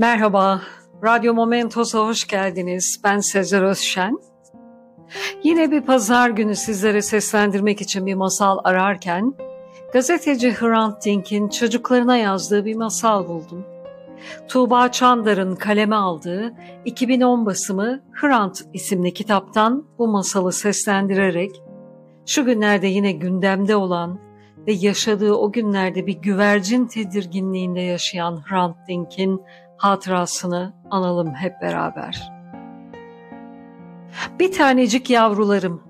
Merhaba, Radyo Momentos'a hoş geldiniz. Ben Sezer Özşen. Yine bir pazar günü sizlere seslendirmek için bir masal ararken, gazeteci Hrant Dink'in çocuklarına yazdığı bir masal buldum. Tuğba Çandar'ın kaleme aldığı 2010 basımı Hrant isimli kitaptan bu masalı seslendirerek, şu günlerde yine gündemde olan ve yaşadığı o günlerde bir güvercin tedirginliğinde yaşayan Hrant Dink'in hatırasını analım hep beraber. Bir tanecik yavrularım,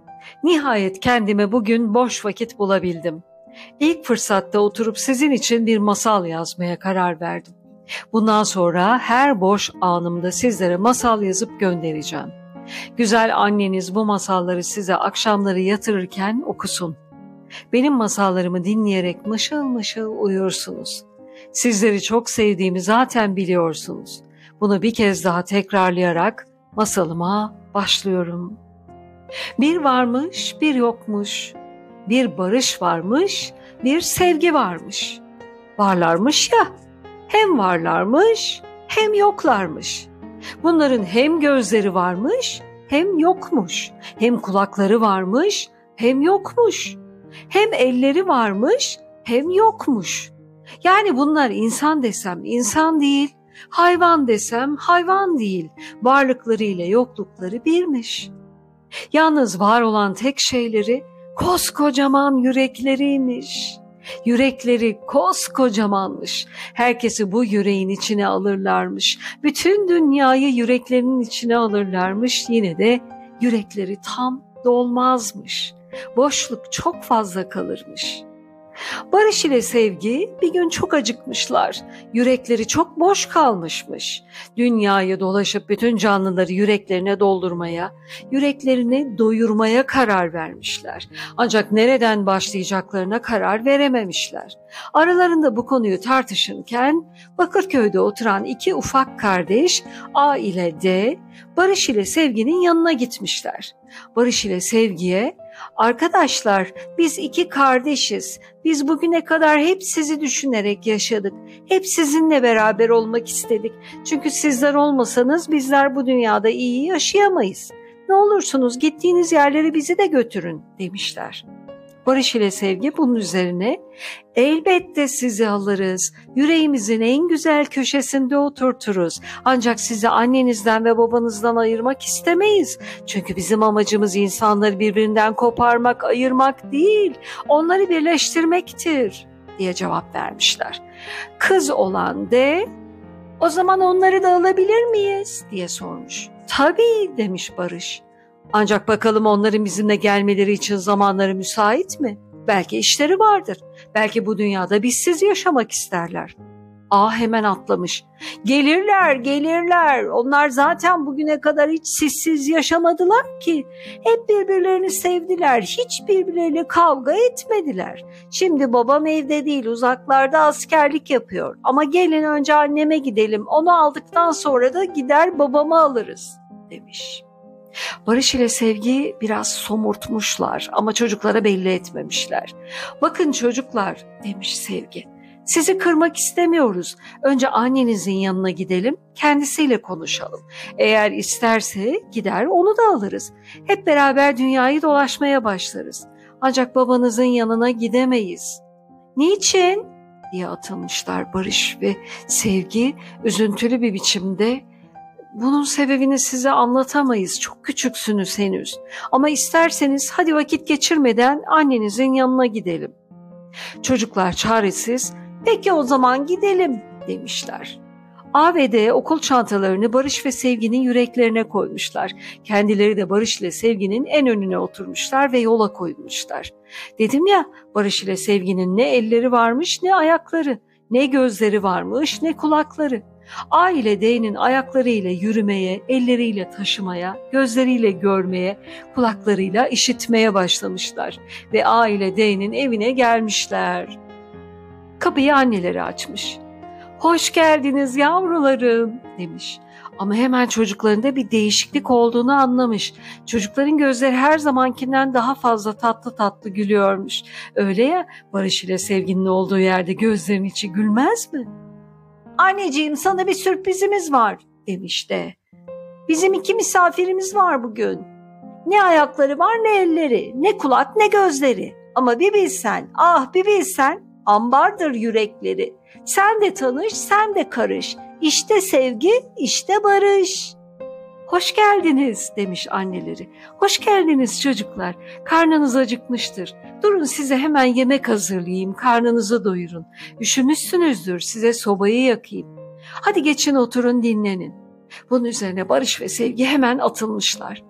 nihayet kendime bugün boş vakit bulabildim. İlk fırsatta oturup sizin için bir masal yazmaya karar verdim. Bundan sonra her boş anımda sizlere masal yazıp göndereceğim. Güzel anneniz bu masalları size akşamları yatırırken okusun. Benim masallarımı dinleyerek mışıl mışıl uyursunuz. Sizleri çok sevdiğimi zaten biliyorsunuz. Bunu bir kez daha tekrarlayarak masalıma başlıyorum. Bir varmış, bir yokmuş. Bir barış varmış, bir sevgi varmış. Varlarmış ya, hem varlarmış hem yoklarmış. Bunların hem gözleri varmış hem yokmuş. Hem kulakları varmış hem yokmuş. Hem elleri varmış hem yokmuş. Yani bunlar insan desem insan değil, hayvan desem hayvan değil. Varlıklarıyla yoklukları birmiş. Yalnız var olan tek şeyleri koskocaman yürekleriymiş. Yürekleri koskocamanmış. Herkesi bu yüreğin içine alırlarmış. Bütün dünyayı yüreklerinin içine alırlarmış. Yine de yürekleri tam dolmazmış. Boşluk çok fazla kalırmış.'' Barış ile sevgi bir gün çok acıkmışlar. Yürekleri çok boş kalmışmış. Dünyayı dolaşıp bütün canlıları yüreklerine doldurmaya, yüreklerini doyurmaya karar vermişler. Ancak nereden başlayacaklarına karar verememişler. Aralarında bu konuyu tartışırken Bakırköy'de oturan iki ufak kardeş A ile D, Barış ile Sevgi'nin yanına gitmişler. Barış ile Sevgi'ye Arkadaşlar biz iki kardeşiz. Biz bugüne kadar hep sizi düşünerek yaşadık. Hep sizinle beraber olmak istedik. Çünkü sizler olmasanız bizler bu dünyada iyi yaşayamayız. Ne olursunuz gittiğiniz yerlere bizi de götürün demişler. Barış ile sevgi bunun üzerine elbette sizi alırız. Yüreğimizin en güzel köşesinde oturturuz. Ancak sizi annenizden ve babanızdan ayırmak istemeyiz. Çünkü bizim amacımız insanları birbirinden koparmak, ayırmak değil, onları birleştirmektir diye cevap vermişler. Kız olan de o zaman onları da alabilir miyiz diye sormuş. Tabii demiş Barış. Ancak bakalım onların bizimle gelmeleri için zamanları müsait mi? Belki işleri vardır. Belki bu dünyada bizsiz yaşamak isterler. Ah hemen atlamış. Gelirler, gelirler. Onlar zaten bugüne kadar hiç sessiz yaşamadılar ki. Hep birbirlerini sevdiler. Hiç birbirleriyle kavga etmediler. Şimdi babam evde değil, uzaklarda askerlik yapıyor. Ama gelin önce anneme gidelim. Onu aldıktan sonra da gider babamı alırız." demiş. Barış ile sevgi biraz somurtmuşlar ama çocuklara belli etmemişler. Bakın çocuklar demiş sevgi. Sizi kırmak istemiyoruz. Önce annenizin yanına gidelim, kendisiyle konuşalım. Eğer isterse gider onu da alırız. Hep beraber dünyayı dolaşmaya başlarız. Ancak babanızın yanına gidemeyiz. Niçin? diye atılmışlar Barış ve Sevgi üzüntülü bir biçimde bunun sebebini size anlatamayız. Çok küçüksünüz henüz. Ama isterseniz hadi vakit geçirmeden annenizin yanına gidelim. Çocuklar çaresiz, peki o zaman gidelim demişler. A okul çantalarını Barış ve Sevgi'nin yüreklerine koymuşlar. Kendileri de Barış ile Sevgi'nin en önüne oturmuşlar ve yola koymuşlar. Dedim ya Barış ile Sevgi'nin ne elleri varmış ne ayakları, ne gözleri varmış ne kulakları. A ile D'nin ayaklarıyla yürümeye, elleriyle taşımaya, gözleriyle görmeye, kulaklarıyla işitmeye başlamışlar ve A ile D'nin evine gelmişler. Kapıyı anneleri açmış. Hoş geldiniz yavrularım demiş. Ama hemen çocuklarında bir değişiklik olduğunu anlamış. Çocukların gözleri her zamankinden daha fazla tatlı tatlı gülüyormuş. Öyle ya Barış ile sevginin olduğu yerde gözlerin içi gülmez mi?'' Anneciğim sana bir sürprizimiz var demiş de. Bizim iki misafirimiz var bugün. Ne ayakları var ne elleri, ne kulak ne gözleri. Ama bir bilsen, ah bir bilsen ambardır yürekleri. Sen de tanış, sen de karış. İşte sevgi, işte barış. Hoş geldiniz demiş anneleri. Hoş geldiniz çocuklar. Karnınız acıkmıştır. Durun size hemen yemek hazırlayayım. Karnınızı doyurun. Üşümüşsünüzdür. Size sobayı yakayım. Hadi geçin oturun dinlenin. Bunun üzerine barış ve sevgi hemen atılmışlar.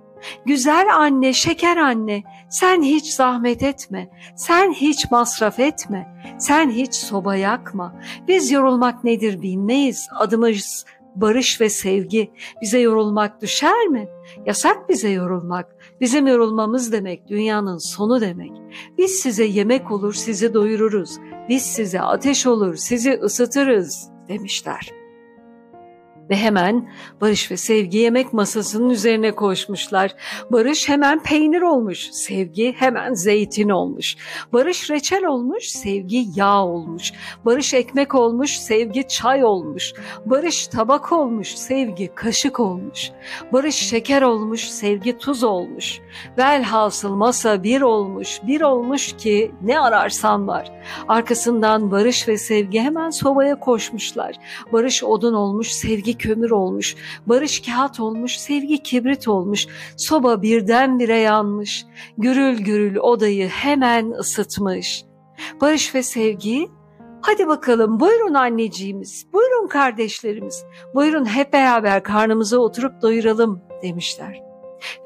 Güzel anne, şeker anne, sen hiç zahmet etme, sen hiç masraf etme, sen hiç soba yakma. Biz yorulmak nedir bilmeyiz, adımız barış ve sevgi. Bize yorulmak düşer mi? Yasak bize yorulmak. Bizim yorulmamız demek dünyanın sonu demek. Biz size yemek olur, sizi doyururuz. Biz size ateş olur, sizi ısıtırız demişler ve hemen Barış ve Sevgi yemek masasının üzerine koşmuşlar. Barış hemen peynir olmuş, Sevgi hemen zeytin olmuş. Barış reçel olmuş, Sevgi yağ olmuş. Barış ekmek olmuş, Sevgi çay olmuş. Barış tabak olmuş, Sevgi kaşık olmuş. Barış şeker olmuş, Sevgi tuz olmuş. Velhasıl masa bir olmuş, bir olmuş ki ne ararsan var. Arkasından Barış ve Sevgi hemen sobaya koşmuşlar. Barış odun olmuş, Sevgi kömür olmuş, barış kağıt olmuş, sevgi kibrit olmuş, soba birdenbire yanmış, gürül gürül odayı hemen ısıtmış. Barış ve sevgi, hadi bakalım buyurun anneciğimiz, buyurun kardeşlerimiz, buyurun hep beraber karnımıza oturup doyuralım demişler.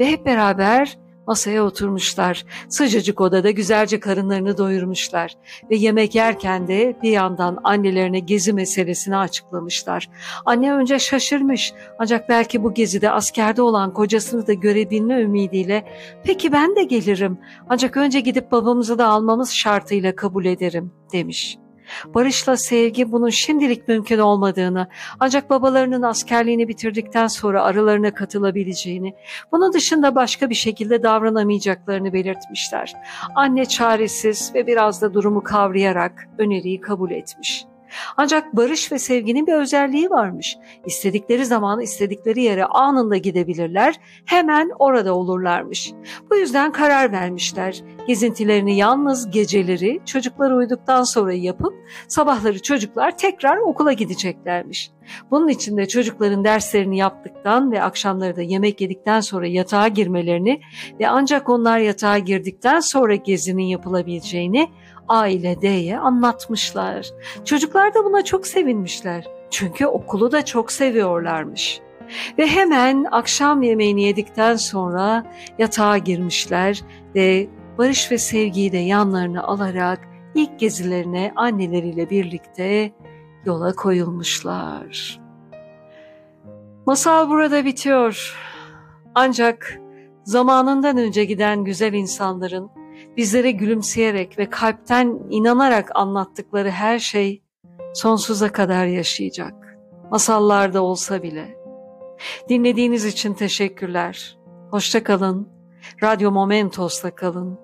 Ve hep beraber Masaya oturmuşlar. Sıcacık odada güzelce karınlarını doyurmuşlar. Ve yemek yerken de bir yandan annelerine gezi meselesini açıklamışlar. Anne önce şaşırmış ancak belki bu gezide askerde olan kocasını da görebilme ümidiyle peki ben de gelirim ancak önce gidip babamızı da almamız şartıyla kabul ederim demiş. Barışla sevgi bunun şimdilik mümkün olmadığını, ancak babalarının askerliğini bitirdikten sonra aralarına katılabileceğini, bunun dışında başka bir şekilde davranamayacaklarını belirtmişler. Anne çaresiz ve biraz da durumu kavrayarak öneriyi kabul etmiş. Ancak barış ve sevginin bir özelliği varmış. İstedikleri zaman istedikleri yere anında gidebilirler, hemen orada olurlarmış. Bu yüzden karar vermişler. Gezintilerini yalnız geceleri çocuklar uyuduktan sonra yapıp sabahları çocuklar tekrar okula gideceklermiş. Bunun için de çocukların derslerini yaptıktan ve akşamları da yemek yedikten sonra yatağa girmelerini ve ancak onlar yatağa girdikten sonra gezinin yapılabileceğini A D'ye anlatmışlar. Çocuklar da buna çok sevinmişler. Çünkü okulu da çok seviyorlarmış. Ve hemen akşam yemeğini yedikten sonra yatağa girmişler ve barış ve sevgiyi de yanlarına alarak ilk gezilerine anneleriyle birlikte yola koyulmuşlar. Masal burada bitiyor. Ancak zamanından önce giden güzel insanların bizlere gülümseyerek ve kalpten inanarak anlattıkları her şey sonsuza kadar yaşayacak. Masallarda olsa bile. Dinlediğiniz için teşekkürler. Hoşça kalın. Radyo Momentos'ta kalın.